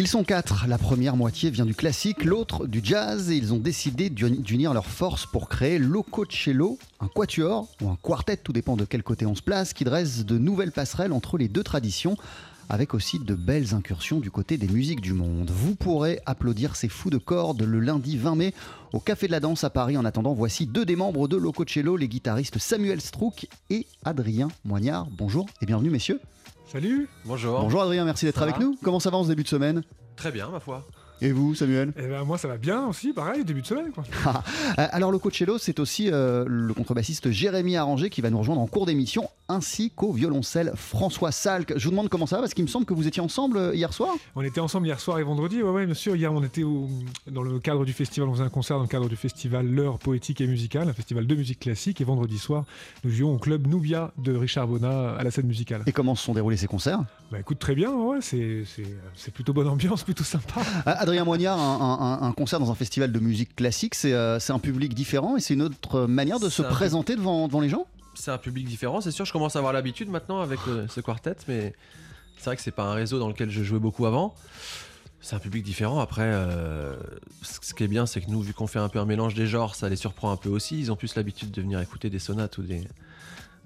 Ils sont quatre. La première moitié vient du classique, l'autre du jazz, et ils ont décidé d'uni- d'unir leurs forces pour créer Lococello, un quatuor ou un quartet, tout dépend de quel côté on se place, qui dresse de nouvelles passerelles entre les deux traditions, avec aussi de belles incursions du côté des musiques du monde. Vous pourrez applaudir ces fous de cordes le lundi 20 mai au Café de la Danse à Paris. En attendant, voici deux des membres de Lococello, les guitaristes Samuel Strouk et Adrien Moignard. Bonjour et bienvenue messieurs. Salut Bonjour. Bonjour Adrien, merci d'être avec nous. Comment ça va en ce début de semaine? Très bien, ma foi. Et vous, Samuel Eh ben moi ça va bien aussi, pareil, début de semaine quoi. Euh, Alors, le Coachello, c'est aussi euh, le contrebassiste Jérémy Arranger qui va nous rejoindre en cours d'émission, ainsi qu'au violoncelle François Salk. Je vous demande comment ça va, parce qu'il me semble que vous étiez ensemble euh, hier soir. On était ensemble hier soir et vendredi, ouais ouais bien sûr, hier on était au- dans le cadre du festival, on faisait un concert dans le cadre du festival L'heure poétique et musicale, un festival de musique classique, et vendredi soir nous jouions au club Nubia de Richard Bonnat à la scène musicale. Et comment se sont déroulés ces concerts? Bah écoute très bien, ouais, c'est- plutôt bonne ambiance, plutôt sympa. Euh, Adrien Moignard, un, un- un concert dans un festival de musique classique, c'est euh, c'est un public différent et c'est une autre manière de se un présenter devant, devant les gens? C'est un public différent, c'est sûr. Je commence à avoir l'habitude maintenant avec euh, ce quartet, mais c'est vrai que c'est pas un réseau dans lequel je jouais beaucoup avant. C'est un public différent. Après, euh, ce qui est bien, c'est que nous, vu qu'on fait un peu un mélange des genres, ça les surprend un peu aussi. Ils ont plus l'habitude de venir écouter des sonates ou des,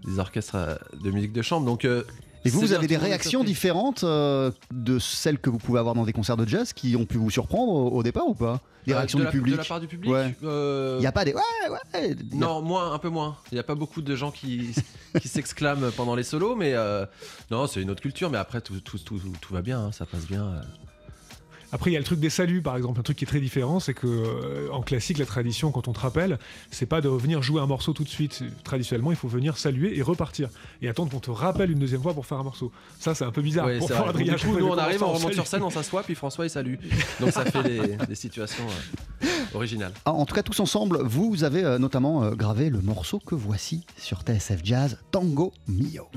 des orchestres de musique de chambre. Donc, euh, Et vous, vous avez des réactions différentes euh, de celles que vous pouvez avoir dans des concerts de jazz qui ont pu vous surprendre au, au départ ou pas? Des Euh, réactions de du la, public De la part du public Ouais. euh, Il n'y a pas des. Ouais, ouais. Non, moins, un peu moins. Il n'y a pas beaucoup de gens qui, qui s'exclament pendant les solos, mais euh, non, c'est une autre culture. Mais après, tout, tout, tout, tout va bien, hein, ça passe bien. Après, il y a le truc des saluts, par exemple. Un truc qui est très différent, c'est que euh, en classique, la tradition, quand on te rappelle, c'est pas de revenir jouer un morceau tout de suite. Traditionnellement, il faut venir saluer et repartir et attendre qu'on te rappelle une deuxième fois pour faire un morceau. Ça, c'est un peu bizarre. Ouais, pour. Adrien, Du coup, nous, on arrive, on remonte sur scène, on s'assoit, puis François, il salue. Donc ça fait des, des situations euh, originales. Ah, En tout cas, tous ensemble, vous avez euh, notamment euh, gravé le morceau que voici sur TSF Jazz, Tango Mio.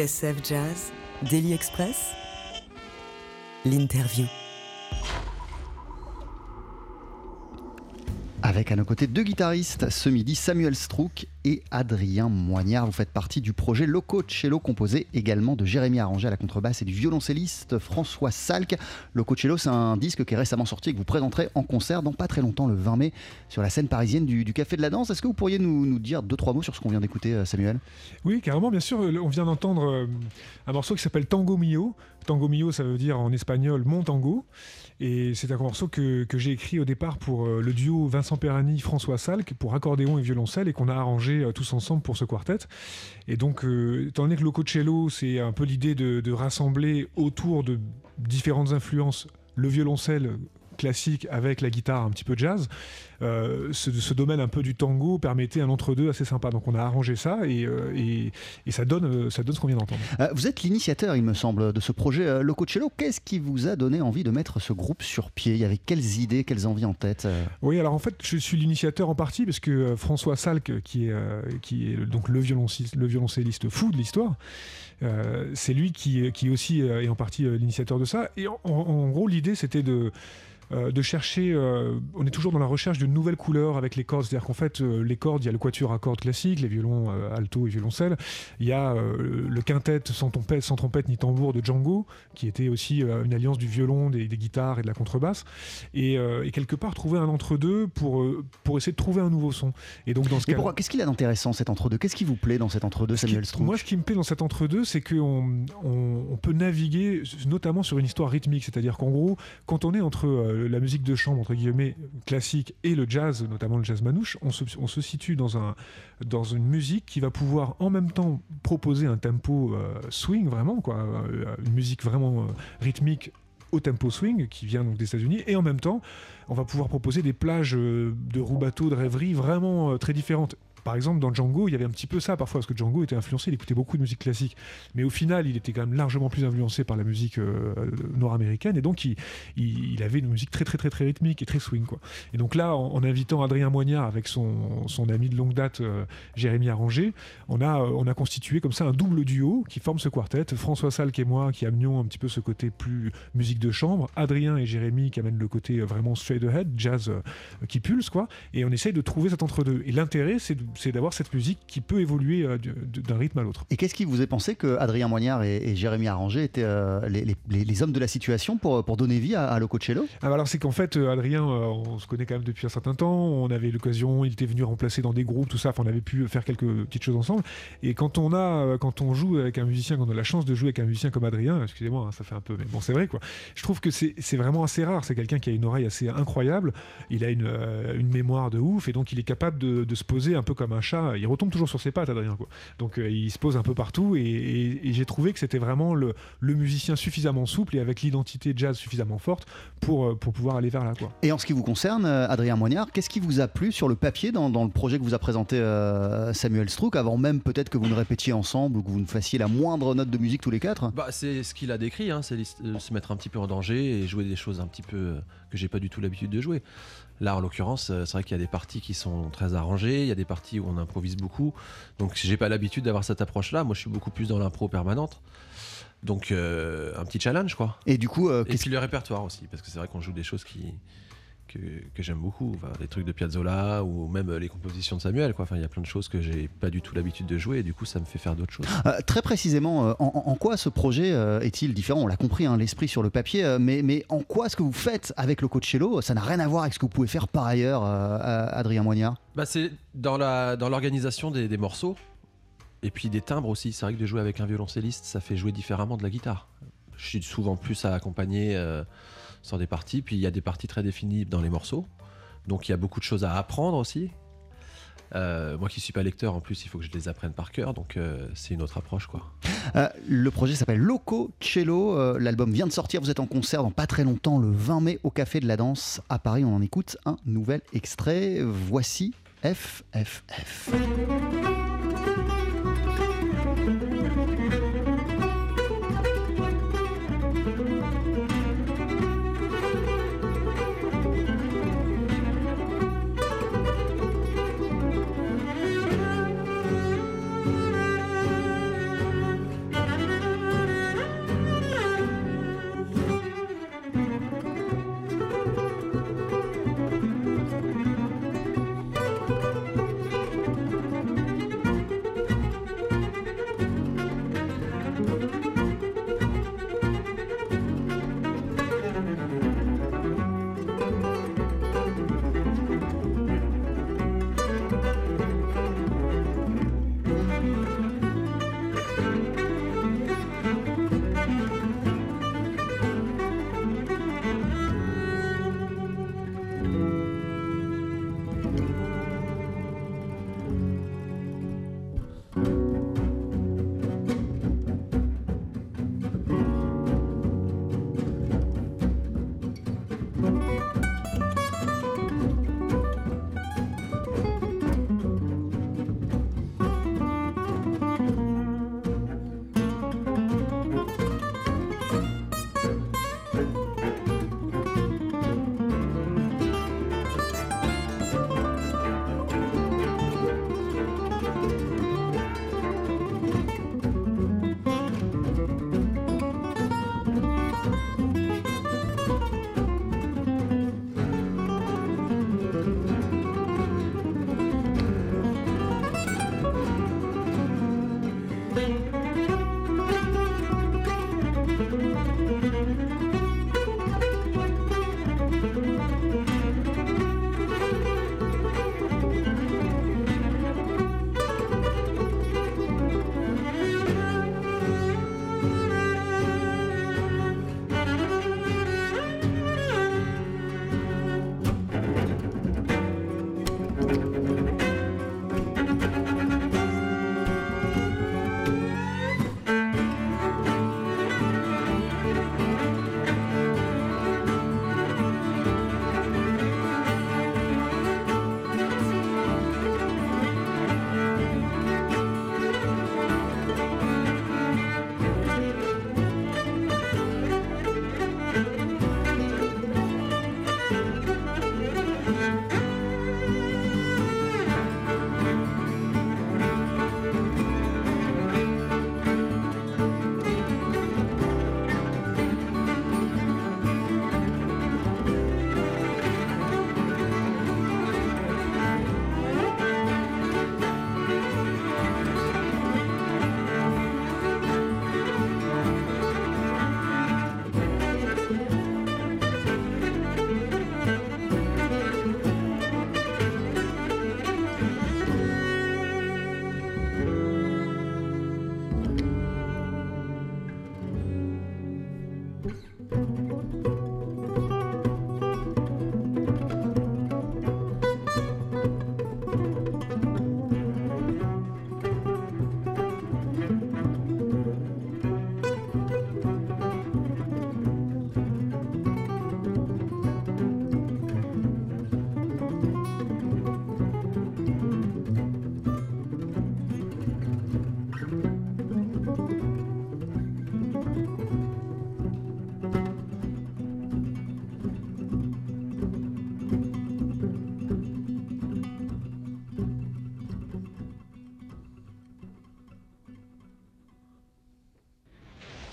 TSF Jazz, Daily Express, l'interview. À nos côtés deux guitaristes ce midi, Samuel Strouk et Adrien Moignard. Vous faites partie du projet Loco Cello, composé également de Jérémy Arranger à la contrebasse et du violoncelliste François Salk. Loco Cello, c'est un disque qui est récemment sorti et que vous présenterez en concert dans pas très longtemps, le 20 mai, sur la scène parisienne du, Café de la Danse. Est-ce que vous pourriez nous, nous dire deux, trois mots sur ce qu'on vient d'écouter, euh, Samuel? Oui, carrément, bien sûr. On vient d'entendre euh, un morceau qui s'appelle Tango Mio. Tango Mio, ça veut dire en espagnol mon tango. Et c'est un morceau que, j'ai écrit au départ pour euh, le duo Vincent Perrani-François Salk pour accordéon et violoncelle et qu'on a arrangé euh, tous ensemble pour ce quartet. Et donc, euh, étant donné que Loco Cello, c'est un peu l'idée de rassembler autour de différentes influences le violoncelle classique avec la guitare un petit peu jazz, euh, ce, ce domaine un peu du tango permettait un entre-deux assez sympa. Donc on a arrangé ça et, euh, et, et ça, donne, euh, ça donne ce qu'on vient d'entendre. Euh, Vous êtes l'initiateur, il me semble, de ce projet euh, Loco Cello. Qu'est-ce qui vous a donné envie de mettre ce groupe sur pied? Il y avait quelles idées, quelles envies en tête Oui, alors en fait, je suis l'initiateur en partie parce que François Salk, qui est, qui est donc le violoncelliste, le violoncelliste fou de l'histoire, c'est lui qui, qui aussi est en partie l'initiateur de ça. Et en gros, l'idée, c'était de euh, de chercher, euh, on est toujours dans la recherche d'une nouvelle couleur avec les cordes, c'est-à-dire qu'en fait euh, les cordes, il y a le quatuor à cordes classique, les violons alto et violoncelle, il y a le quintet sans trompette, sans trompette ni tambour de Django, qui était aussi une alliance du violon, des, des guitares et de la contrebasse, et, et quelque part trouver un entre-deux pour, pour essayer de trouver un nouveau son. Et donc dans ce cas pourquoi Qu'est-ce qu'il a d'intéressant cet entre-deux? Qu'est-ce qui vous plaît dans cet entre-deux, Samuel Strouk? Moi, ce qui me plaît dans cet entre-deux, c'est qu'on on, on peut naviguer notamment sur une histoire rythmique. C'est-à-dire qu'en gros, quand on est entre la musique de chambre, entre guillemets, classique, et le jazz, notamment le jazz manouche, on se, situe dans, un, dans une musique qui va pouvoir en même temps proposer un tempo euh, swing, vraiment, euh, une musique vraiment euh, rythmique au tempo swing qui vient donc des États-Unis. Et en même temps on va pouvoir proposer des plages de roubateau de rêverie vraiment très différentes par exemple, dans Django, il y avait un petit peu ça parfois, parce que Django était influencé, il écoutait beaucoup de musique classique. Mais au final, il était quand même largement plus influencé par la musique euh, nord-américaine, et donc il, avait une musique très très très très rythmique et très swing. Et donc là, en, invitant Adrien Moignard avec son, ami de longue date, euh, Jérémy Arranger, on a, euh, on a constitué comme ça un double duo qui forme ce quartet. François Salk et moi qui amenions un petit peu ce côté plus musique de chambre, Adrien et Jérémy qui amènent le côté euh, vraiment straight ahead, jazz qui pulse. Et on essaye de trouver cet entre-deux. Et l'intérêt, c'est de- c'est d'avoir cette musique qui peut évoluer euh, d'un rythme à l'autre. Et qu'est-ce qui vous a pensé que Adrien Moignard et, et Jérémy Arranger étaient euh, les, les- les- les hommes de la situation pour, pour donner vie à, à Loco Cello? Ah, bah alors c'est qu'en fait, euh, Adrien, on se connaît quand même depuis un certain temps. On avait l'occasion, il était venu remplacer dans des groupes, tout ça. Enfin, on avait pu faire quelques petites choses ensemble. Et quand on a, quand on joue avec un musicien, quand on a la chance de jouer avec un musicien comme Adrien, excusez-moi, hein, ça fait un peu, mais bon, c'est vrai quoi. Je trouve que c'est c'est vraiment assez rare. C'est quelqu'un qui a une oreille assez incroyable. Il a une, une mémoire de ouf et donc il est capable de, de se poser un peu comme un chat. Il retombe toujours sur ses pattes, Adrien. Quoi. Donc euh, il se pose un peu partout et, et- et j'ai trouvé que c'était vraiment le, le musicien suffisamment souple et avec l'identité jazz suffisamment forte pour, euh, pour pouvoir aller vers là. Quoi. Et en ce qui vous concerne, euh, Adrien Moignard, qu'est-ce qui vous a plu sur le papier dans, dans le projet que vous a présenté euh, Samuel Strouk, avant même peut-être que vous ne répétiez ensemble ou que vous ne fassiez la moindre note de musique tous les quatre? Bah, c'est ce qu'il a décrit, hein, c'est euh, se mettre un petit peu en danger et jouer des choses un petit peu euh, que j'ai pas du tout l'habitude de jouer. Là, en l'occurrence, euh, c'est vrai qu'il y a des parties qui sont très arrangées, il y a des parties où on improvise beaucoup. Donc, j'ai pas l'habitude d'avoir cette approche-là. Moi, je suis beaucoup plus dans l'impro permanente. Donc, euh, un petit challenge, quoi. Et du coup, euh, Et puis le répertoire aussi, parce que c'est vrai qu'on joue des choses qui, que, que j'aime beaucoup, enfin, des trucs de Piazzolla ou même euh, les compositions de Samuel. Quoi. Enfin, il y a plein de choses que j'ai pas du tout l'habitude de jouer et du coup ça me fait faire d'autres choses. Euh, très précisément, euh, en, en quoi ce projet euh, est-il différent? On l'a compris, hein, l'esprit sur le papier, mais, mais en quoi ce que vous faites avec le Coachello, ça n'a rien à voir avec ce que vous pouvez faire par ailleurs, euh, Adrien Moignard Bah, c'est dans la dans l'organisation des, des morceaux et puis des timbres aussi. C'est vrai que de jouer avec un violoncelliste, ça fait jouer différemment de la guitare. Je suis souvent plus à accompagner euh, sur des parties, puis il y a des parties très définies dans les morceaux, donc il y a beaucoup de choses à apprendre aussi. Euh, moi qui suis pas lecteur, en plus, il faut que je les apprenne par cœur, donc euh, c'est une autre approche, quoi. Euh, le projet s'appelle Loco Cello. L'album vient de sortir. Vous êtes en concert dans pas très longtemps, le 20 mai, au Café de la Danse à Paris. On en écoute un nouvel extrait. Voici FFF.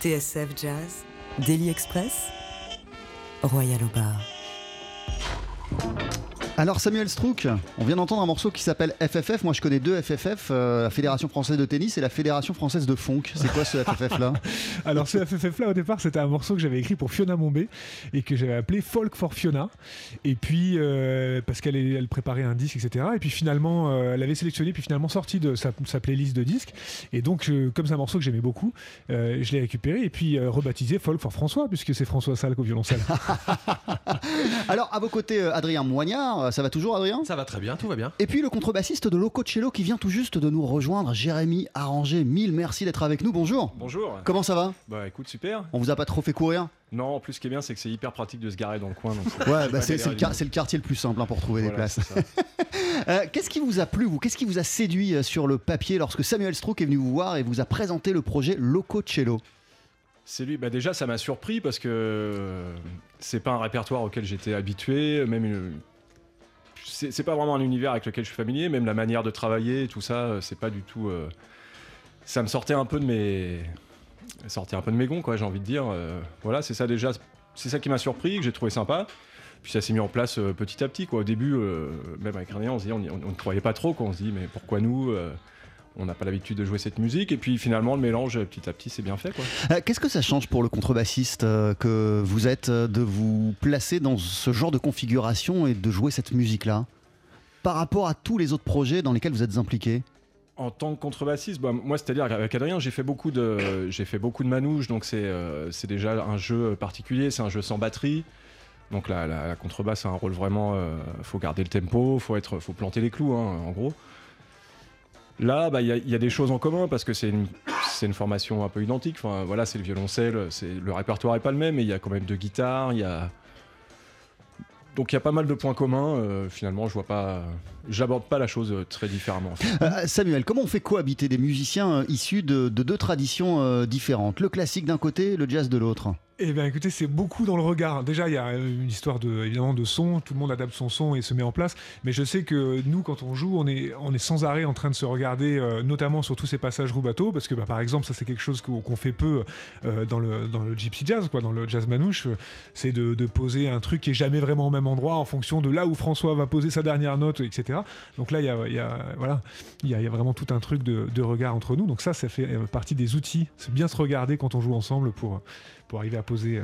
TSF Jazz, Daily Express, Royal au bar. Alors Samuel Strouk, on vient d'entendre un morceau qui s'appelle FFF. Moi je connais deux FFF, euh, la Fédération Française de Tennis et la Fédération Française de Funk. C'est quoi ce FFF là? Alors ce FFF là au départ c'était un morceau que j'avais écrit pour Fiona Mombé et que j'avais appelé Folk for Fiona et puis euh, parce qu'elle elle préparait un disque etc et puis finalement euh, elle avait sélectionné puis finalement sorti de sa, sa playlist de disques et donc comme c'est un morceau que j'aimais beaucoup euh, je l'ai récupéré et puis rebaptisé Folk for François puisque c'est François Salk au violoncelle. Alors à vos côtés Adrien Moignard, ça va toujours Adrien? Ça va très bien, tout va bien. Et puis le contrebassiste de Loco Cello qui vient tout juste de nous rejoindre, Jérémy Arranger. Mille merci d'être avec nous. Bonjour. Bonjour. Comment ça va? Bah écoute, super. On vous a pas trop fait courir? Non, en plus, ce qui est bien, c'est que c'est hyper pratique de se garer dans le coin. donc Ouais, bah, c'est le, quartier le plus simple hein, pour trouver des places. Euh, Qu'est-ce qui vous a plu, vous? Qu'est-ce qui vous a séduit euh, sur le papier lorsque Samuel Strouk est venu vous voir et vous a présenté le projet Loco Cello? C'est lui. Bah déjà, ça m'a surpris parce que euh, c'est pas un répertoire auquel j'étais habitué. Même une- c'est pas vraiment un univers avec lequel je suis familier. Même la manière de travailler, tout ça, euh, c'est pas du tout. euh, Ça me sortait un peu de mes, sortait un peu de mes gonds, quoi. J'ai envie de dire. Euh, voilà, c'est ça déjà. C'est ça qui m'a surpris, que j'ai trouvé sympa. Puis ça s'est mis en place petit à petit. Au début, même avec René, on se dit, on ne croyait pas trop. Quoi. On se dit, mais pourquoi nous On n'a pas l'habitude de jouer cette musique. Et puis finalement, le mélange, petit à petit, c'est bien fait. Quoi. Euh, Qu'est-ce que ça change pour le contrebassiste euh, que vous êtes euh, de vous placer dans ce genre de configuration et de jouer cette musique-là par rapport à tous les autres projets dans lesquels vous êtes impliqué? En tant que contrebassiste, bah, moi, c'est-à-dire qu'avec Adrien, j'ai fait beaucoup de, j'ai fait beaucoup de manouches, donc c'est, euh, c'est déjà un jeu particulier, c'est un jeu sans batterie. Donc la, la- la contrebasse a un rôle vraiment, euh, faut garder le tempo, faut être, faut planter les clous, hein, en gros. Là, bah, il y, a- il y a des choses en commun parce que c'est une, formation un peu identique. Enfin, voilà, c'est le violoncelle, le répertoire est pas le même, mais il y a quand même deux guitares, il y a donc il y a pas mal de points communs. euh, finalement, je vois pas, j'aborde pas la chose euh, très différemment. Euh, Samuel, comment on fait cohabiter des musiciens issus de, de deux traditions différentes? Le classique d'un côté, le jazz de l'autre Eh bien, écoutez, c'est beaucoup dans le regard. Déjà, il y a une histoire de, évidemment de son. Tout le monde adapte son son et se met en place. Mais je sais que nous, quand on joue, on est, sans arrêt en train de se regarder, euh, notamment sur tous ces passages roubateau, parce que, bah, par exemple, ça c'est quelque chose qu'on fait peu euh, dans le dans le gypsy jazz, quoi, dans le jazz manouche. euh, C'est de, poser un truc qui est jamais vraiment au même endroit en fonction de là où François va poser sa dernière note, etc. Donc là, il y a, voilà, il y, a, vraiment tout un truc de, regard entre nous. Donc ça, ça fait euh, partie des outils. C'est bien se regarder quand on joue ensemble pour pour arriver à poser euh,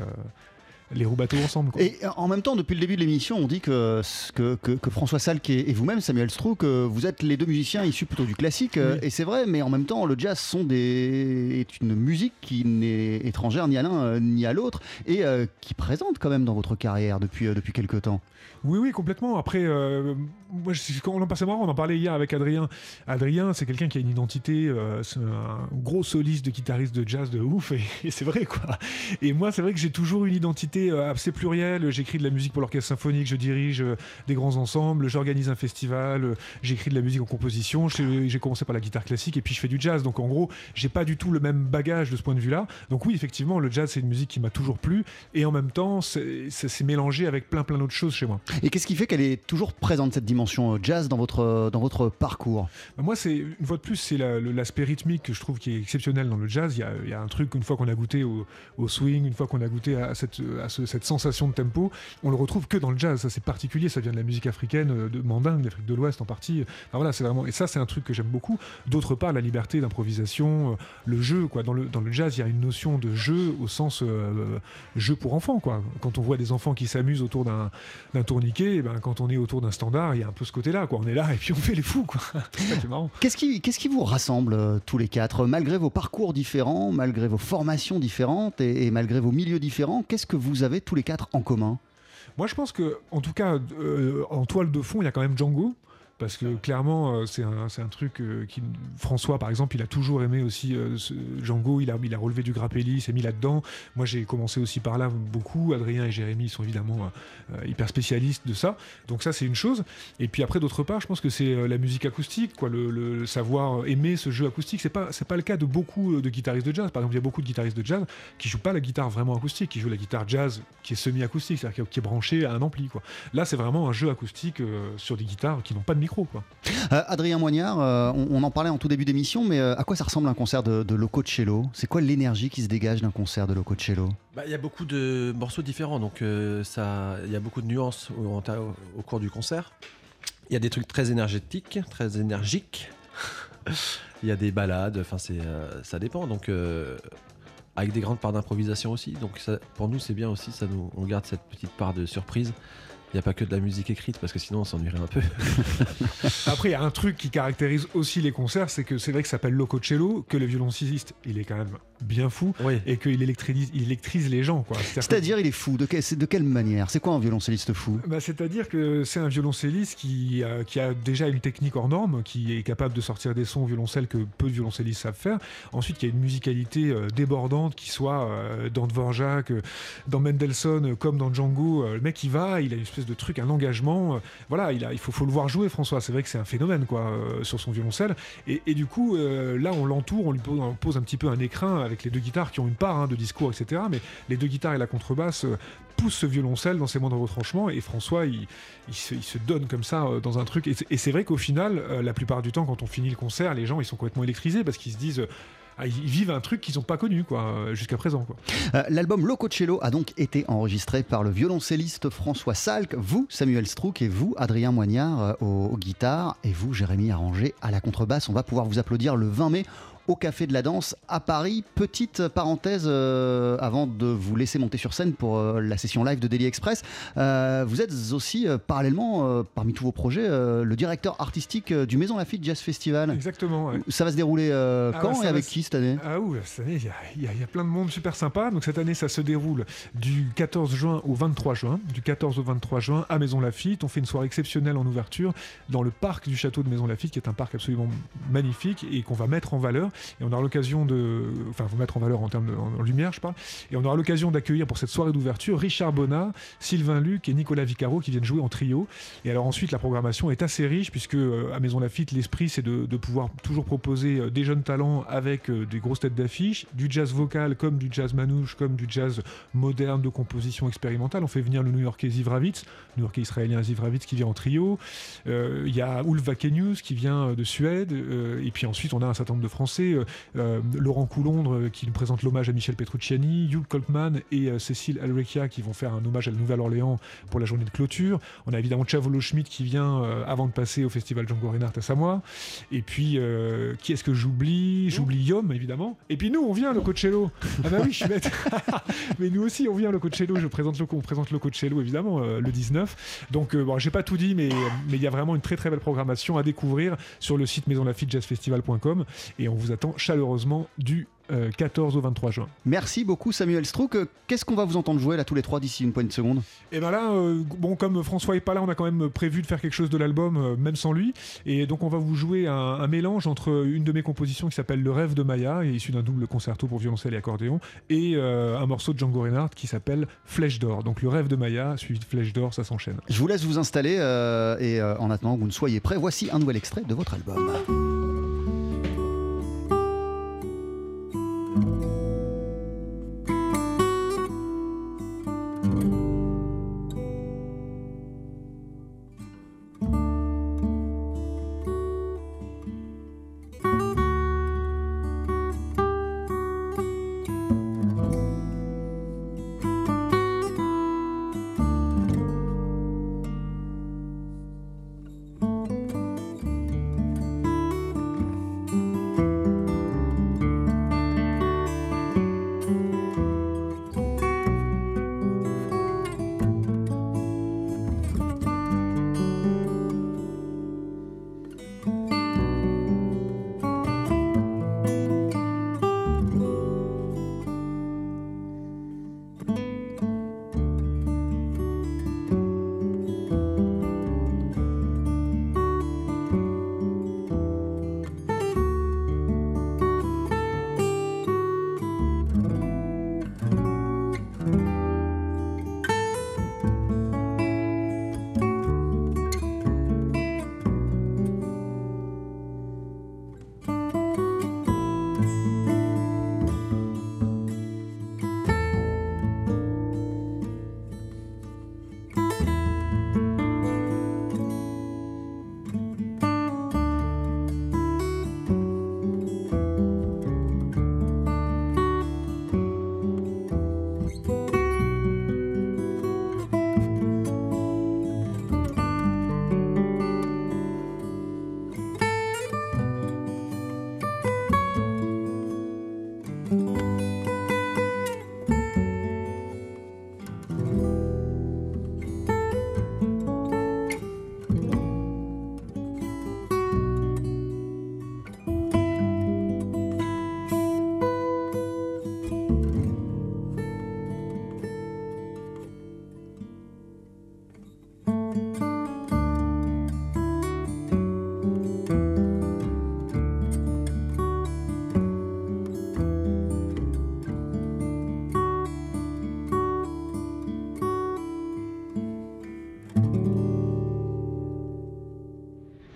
les roues bateaux ensemble. quoi. Et euh, en même temps, depuis le début de l'émission, on dit que, que, que- que François Salk et, et vous-même, Samuel Strouk, euh, vous êtes les deux musiciens issus plutôt du classique. Oui. Et c'est vrai, mais en même temps, le jazz sont des, est une musique qui n'est étrangère ni à l'un ni à l'autre et euh, qui présente quand même dans votre carrière depuis, euh, depuis quelques temps. Oui, oui, complètement. Après, euh, moi, on en passait marrant, on en parlait hier avec Adrien. Adrien, c'est quelqu'un qui a une identité, euh, un gros soliste de guitariste de jazz de ouf, et, c'est vrai, quoi. Et moi, c'est vrai que j'ai toujours une identité euh, assez plurielle. J'écris de la musique pour l'orchestre symphonique, je dirige euh, des grands ensembles, j'organise un festival, j'écris de la musique en composition. J'ai commencé par la guitare classique et puis je fais du jazz. Donc, en gros, j'ai pas du tout le même bagage de ce point de vue-là. Donc, oui, effectivement, le jazz, c'est une musique qui m'a toujours plu, et en même temps, c'est mélangé avec plein, plein d'autres choses chez moi. Et qu'est-ce qui fait qu'elle est toujours présente, cette dimension euh, jazz, dans votre, euh, dans votre parcours? Bah, Moi, c'est une fois de plus, c'est l'aspect rythmique que je trouve qui est exceptionnel dans le jazz. Il y a, un truc, une fois qu'on a goûté au, swing, une fois qu'on a goûté à, cette, sensation de tempo, on le retrouve que dans le jazz. Ça, c'est particulier. Ça vient de la musique africaine, euh, de mandingue, d'Afrique de l'Ouest en partie. Voilà, vraiment. Et ça, c'est un truc que j'aime beaucoup. D'autre part, la liberté d'improvisation, le jeu. Quoi. Dans, le, dans le jazz, il y a une notion de jeu au sens jeu pour enfants. Quoi. Quand on voit des enfants qui s'amusent autour d'un d'un tourniquet, eh ben, quand on est autour d'un standard, il y a un peu ce côté-là. Quoi. On est là et puis on fait les fous. Quoi. C'est marrant. Qu'est-ce qui, qu'est-ce qui vous rassemble euh, tous les quatre? Malgré vos parcours différents, malgré vos formations différentes et, et malgré vos milieux différents, qu'est-ce que vous avez tous les quatre en commun? Moi, je pense que, en tout cas, euh, en toile de fond, il y a quand même Django. Parce que clairement, euh, c'est un, un truc euh, qui. François, par exemple, il a toujours aimé aussi euh, ce- Django. Il a, il a relevé du grappelli, il s'est mis là-dedans. Moi, j'ai commencé aussi par là beaucoup. Adrien et Jérémy sont évidemment hyper spécialistes de ça. Donc, ça, c'est une chose. Et puis après, d'autre part, je pense que c'est la musique acoustique, quoi, le, savoir aimer ce jeu acoustique. C'est pas, c'est pas le cas de beaucoup de guitaristes de jazz. Par exemple, il y a beaucoup de guitaristes de jazz qui jouent pas la guitare vraiment acoustique, qui jouent la guitare jazz qui est semi-acoustique, c'est-à-dire qui est- qui est branchée à un ampli. Quoi. Là, c'est vraiment un jeu acoustique euh, sur des guitares qui n'ont pas de micro. Quoi. Euh, Adrien Moignard, euh, on, on en parlait en tout début d'émission, mais euh, à quoi ça ressemble un concert de, de Loco Cello? C'est quoi l'énergie qui se dégage d'un concert de Loco Cello? Bah, Il y a beaucoup de morceaux différents, donc euh, ça, il y a beaucoup de nuances au, cours du concert. Il y a des trucs très énergétiques, très énergiques. Il y a des balades, enfin c'est, euh, ça dépend. Donc euh, avec des grandes parts d'improvisation aussi. Donc ça, pour nous c'est bien aussi, ça nous, on garde cette petite part de surprise. Il n'y a pas que de la musique écrite parce que sinon on s'ennuierait un peu. Après, il y a un truc qui caractérise aussi les concerts, c'est que c'est vrai que ça s'appelle Lococello, que le violoncelliste, il est quand même bien fou, Oui. et qu'il électrise, il électrise les gens. quoi. C'est-à-dire que- il est fou. De, que- de quelle manière? C'est quoi un violoncelliste fou? Bah, C'est-à-dire que c'est un violoncelliste qui, euh, qui a déjà une technique hors norme, qui est capable de sortir des sons au violoncelle que peu de violoncellistes savent faire. Ensuite, qui a une musicalité euh, débordante, qui soit euh, dans Dvorak, euh, dans Mendelssohn, euh, comme dans Django. Euh, le mec, il va, il a une espèce de truc, un engagement. euh, voilà, il, a, il faut, le voir jouer, François. C'est vrai que c'est un phénomène quoi, euh, sur son violoncelle. Et, et du coup, euh, là, on l'entoure, on lui pose, un petit peu un écrin avec les deux guitares qui ont une part hein, de discours, etc. Mais les deux guitares et la contrebasse poussent ce violoncelle dans ses moindres retranchements. Et François, il, se, il se donne comme ça dans un truc. Et c'est- vrai qu'au final, la plupart du temps, quand on finit le concert, les gens ils sont complètement électrisés parce qu'ils se disent. Ah, ils vivent un truc qu'ils n'ont pas connu quoi euh, jusqu'à présent quoi. Euh, L'album a donc été enregistré par le violoncelliste François Salk, vous Samuel Strouk et vous Adrien Moignard euh, aux, aux guitares et vous Jérémy Arranger à la contrebasse. On va pouvoir vous applaudir le 20 mai au Café de la Danse à Paris. Petite parenthèse euh, avant de vous laisser monter sur scène pour euh, la session live de Daily Express. Euh, vous êtes aussi parallèlement, parmi tous vos projets, le directeur artistique du Maison Lafitte Jazz Festival. Exactement. ouais. Ça va se dérouler Ah, quand et avec qui cette année? Ah oui, cette année, il y y a plein de monde super sympa. Donc cette année, ça se déroule du 14 juin au 23 juin. Du 14 au 23 juin à Maison Lafitte. On fait une soirée exceptionnelle en ouverture dans le parc du château de Maison Lafitte, qui est un parc absolument magnifique et qu'on va mettre en valeur. Et on aura l'occasion de... Enfin, faut mettre en valeur en termes de lumière, je parle. Et on aura l'occasion d'accueillir pour cette soirée d'ouverture Richard Bonnat, Sylvain Luc et Nicolas Vicaro qui viennent jouer en trio. Et alors ensuite, la programmation est assez riche puisque euh, à Maison Lafitte, l'esprit c'est de, pouvoir toujours proposer euh, des jeunes talents avec euh, des grosses têtes d'affiche, du jazz vocal comme du jazz manouche, comme du jazz moderne de composition expérimentale. On fait venir le New-Yorkais Ziv Ravitz, New-Yorkais israélien Ziv Ravitz qui vient en trio. Il y a Ulf Vakenius qui vient de Suède. et puis ensuite, on a un certain nombre de Français. Euh, euh, Laurent Coulondre euh, qui nous présente l'hommage à Michel Petrucciani, Hugh Coltman et Cécile Alrecchia qui vont faire un hommage à la Nouvelle-Orléans pour la journée de clôture. On a évidemment Chavolo Schmidt qui vient avant de passer au festival Django Reinhardt à Samoa. Et puis, qui est-ce que j'oublie? J'oublie Yom, évidemment. Et puis nous, on vient, le Coachello. Ah bah oui, je suis bête. Mais nous aussi, on vient, le Coachello. Je présente le, on présente le Coachello, évidemment, le 19. Donc, bon, j'ai pas tout dit, mais il y a vraiment une très très belle programmation à découvrir sur le site maisonlafitte-jazzfestival.com. Et on vous attend chaleureusement du euh, 14 au 23 juin. Merci beaucoup Samuel Strouk. Euh, Qu'est-ce qu'on va vous entendre jouer là tous les trois d'ici une poignée de secondes? Et ben là, euh, bon, comme François est pas là, on a quand même prévu de faire quelque chose de l'album, euh, même sans lui. Et donc, on va vous jouer un, un mélange entre une de mes compositions qui s'appelle Le rêve de Maya, issu d'un double concerto pour violoncelle et accordéon, et euh, un morceau de Django Reinhardt qui s'appelle Flèche d'or. Donc, Le rêve de Maya, suivi de Flèche d'or, ça s'enchaîne. Je vous laisse vous installer euh, et euh, en attendant que vous ne soyez prêts, voici un nouvel extrait de votre album.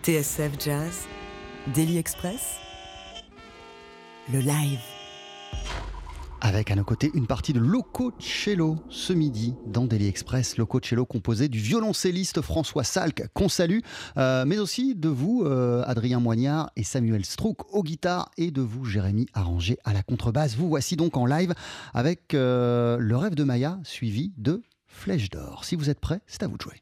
TSF Jazz, Daily Express, le live. Avec à nos côtés une partie de Loco Cello ce midi dans Daily Express. Loco Cello composé du violoncelliste François Salk, qu'on salue, euh, mais aussi de vous, euh, Adrien Moignard et Samuel Strouk aux guitares, et de vous, Jérémy Arrangé à la contrebasse. Vous voici donc en live avec euh, Le rêve de Maya, suivi de Flèche d'or. Si vous êtes prêts, c'est à vous de jouer.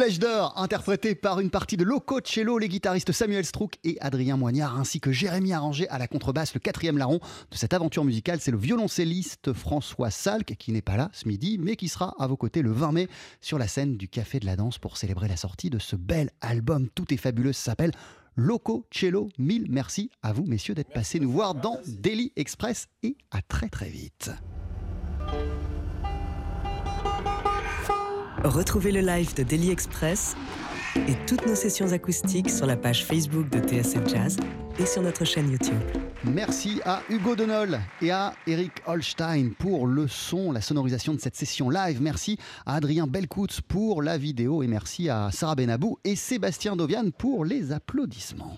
Flèche d'or, interprété par une partie de Loco Cello, les guitaristes Samuel Strouk et Adrien Moignard, ainsi que Jérémy Arranger à la contrebasse, le quatrième larron de cette aventure musicale. C'est le violoncelliste François Salk, qui n'est pas là ce midi, mais qui sera à vos côtés le 20 mai sur la scène du Café de la Danse pour célébrer la sortie de ce bel album. Tout est fabuleux, ça s'appelle Loco Cello. Mille merci à vous, messieurs, d'être passés nous voir dans Daily Express et à très très vite. Retrouvez le live de Daily Express et toutes nos sessions acoustiques sur la page Facebook de TSF Jazz et sur notre chaîne YouTube. Merci à Hugo Denol et à Eric Holstein pour le son, la sonorisation de cette session live. Merci à Adrien Belcoutz pour la vidéo et merci à Sarah Benabou et Sébastien Dovian pour les applaudissements.